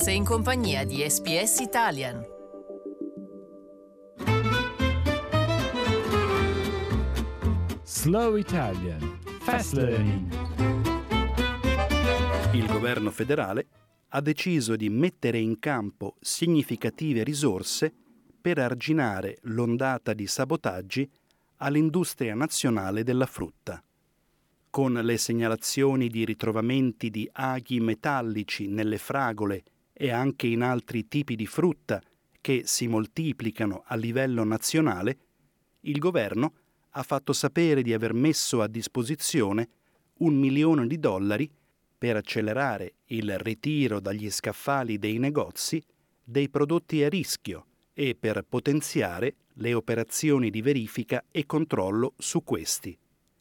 Sei in compagnia di SPS Italian. Slow Italian Fast Learning. Il governo federale ha deciso di mettere in campo significative risorse per arginare l'ondata di sabotaggi all'industria nazionale della frutta. Con le segnalazioni di ritrovamenti di aghi metallici nelle fragole e anche in altri tipi di frutta che si moltiplicano a livello nazionale, il governo ha fatto sapere di aver messo a disposizione un milione di dollari per accelerare il ritiro dagli scaffali dei negozi dei prodotti a rischio e per potenziare le operazioni di verifica e controllo su questi.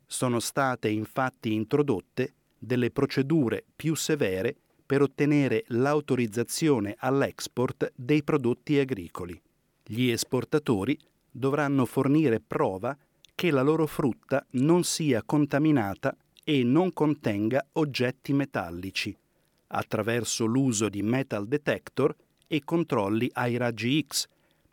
Sono state infatti introdotte delle procedure più severe per ottenere l'autorizzazione all'export dei prodotti agricoli. Gli esportatori dovranno fornire prova che la loro frutta non sia contaminata e non contenga oggetti metallici, attraverso l'uso di metal detector e controlli ai raggi X,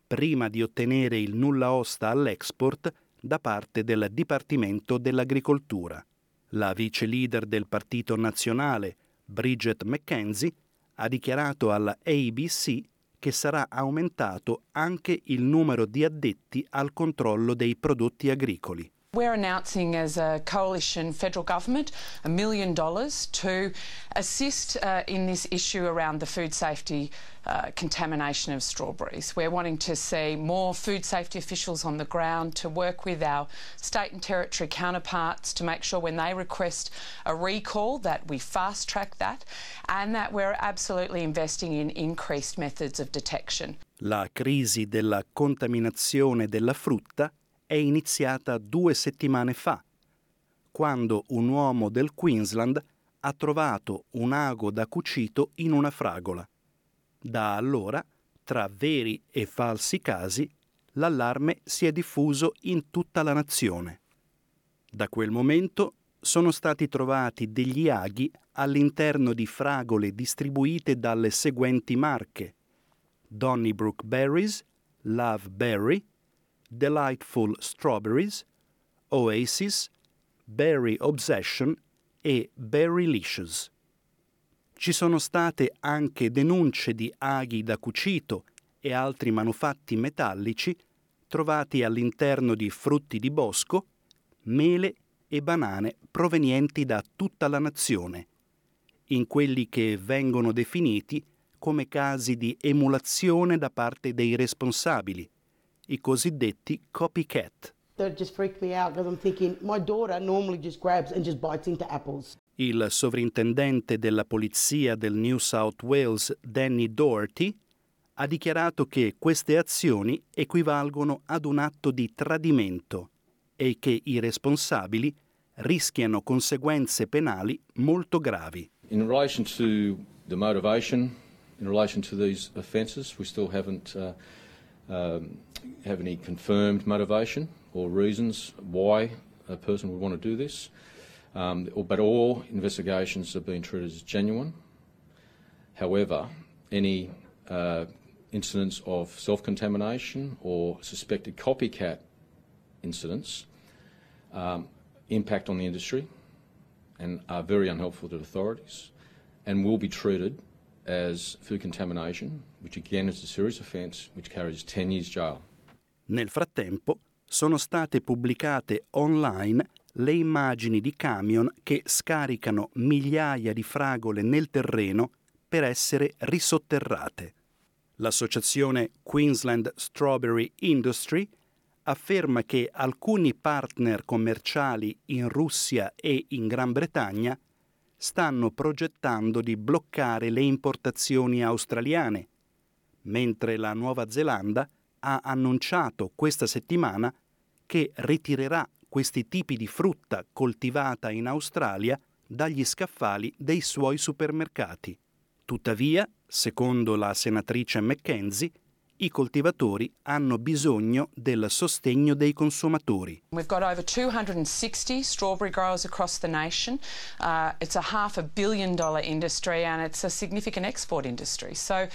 prima di ottenere il nulla osta all'export da parte del Dipartimento dell'Agricoltura. La vice leader del Partito Nazionale, Bridget McKenzie, ha dichiarato alla ABC che sarà aumentato anche il numero di addetti al controllo dei prodotti agricoli. We're announcing as a coalition federal government a million dollars to assist uh, in this issue around the food safety uh, contamination of strawberries. We're wanting to see more food safety officials on the ground to work with our state and territory counterparts to make sure when they request a recall that we fast track that and that we're absolutely investing in increased methods of detection. La crisi della contaminazione della frutta è iniziata due settimane fa, quando un uomo del Queensland ha trovato un ago da cucito in una fragola. Da allora, tra veri e falsi casi, l'allarme si è diffuso in tutta la nazione. Da quel momento sono stati trovati degli aghi all'interno di fragole distribuite dalle seguenti marche Donnybrook Berries, Love Berry, Delightful Strawberries, Oasis, Berry Obsession e Berrylicious. Ci sono state anche denunce di aghi da cucito e altri manufatti metallici trovati all'interno di frutti di bosco, mele e banane provenienti da tutta la nazione, in quelli che vengono definiti come casi di emulazione da parte dei responsabili, i cosiddetti copycat. Il sovrintendente della polizia del New South Wales, Danny Doherty, ha dichiarato che queste azioni equivalgono ad un atto di tradimento e che i responsabili rischiano conseguenze penali molto gravi. In relation to the motivation, in relation to these offences, we still haven't uh, um, have any confirmed motivation or reasons why a person would want to do this. Um, but all investigations have been treated as genuine. However, any uh, incidents of self contamination or suspected copycat incidents um, impact on the industry and are very unhelpful to authorities and will be treated as food contamination, which again is a serious offence which carries 10 years jail. Nel frattempo sono state pubblicate online le immagini di camion che scaricano migliaia di fragole nel terreno per essere risotterrate. L'associazione Queensland Strawberry Industry afferma che alcuni partner commerciali in Russia e in Gran Bretagna stanno progettando di bloccare le importazioni australiane, mentre la Nuova Zelanda ha annunciato questa settimana che ritirerà questi tipi di frutta coltivata in Australia dagli scaffali dei suoi supermercati. Tuttavia, secondo la senatrice McKenzie, i coltivatori hanno bisogno del sostegno dei consumatori. We've got over 260 strawberry growers across the nation. Uh, it's a half a billion dollar industry and it's a significant export industry. So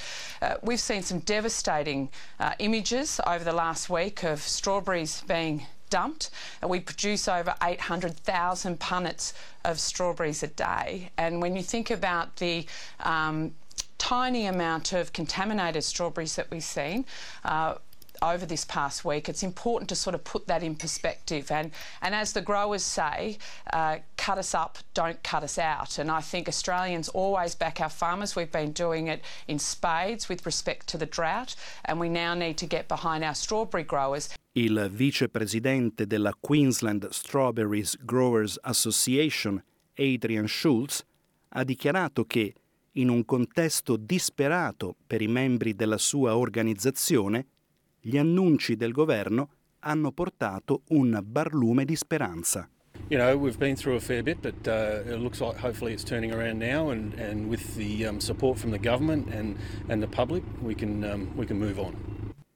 uh, we've seen some devastating uh, images over the last week of strawberries being dumped. And we produce over 800,000 punnets of strawberries a day. And when you think about the um, tiny amount of contaminated strawberries that we've seen, uh, over this past week, it's important to sort of put that in perspective. And, and as the growers say, uh, cut us up, don't cut us out. And I think Australians always back our farmers. We've been doing it in spades with respect to the drought, and we now need to get behind our strawberry growers. Il vicepresidente della Queensland Strawberries Growers Association, Adrian Schultz, ha dichiarato che in un contesto disperato per i membri della sua organizzazione, gli annunci del governo hanno portato un barlume di speranza. You know, we've been through a fair bit, but uh, it looks like hopefully it's turning around now, and, and with the um, support from the government and, and the public, we can, um, we can move on.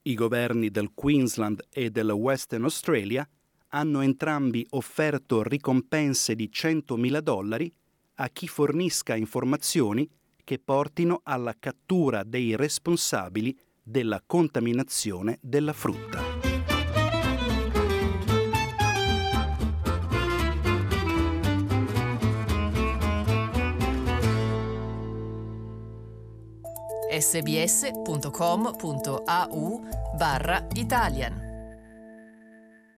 I governi del Queensland e del Western Australia hanno entrambi offerto ricompense di 100.000 dollari a chi fornisca informazioni che portino alla cattura dei responsabili della contaminazione della frutta. sbs.com.au barra Italian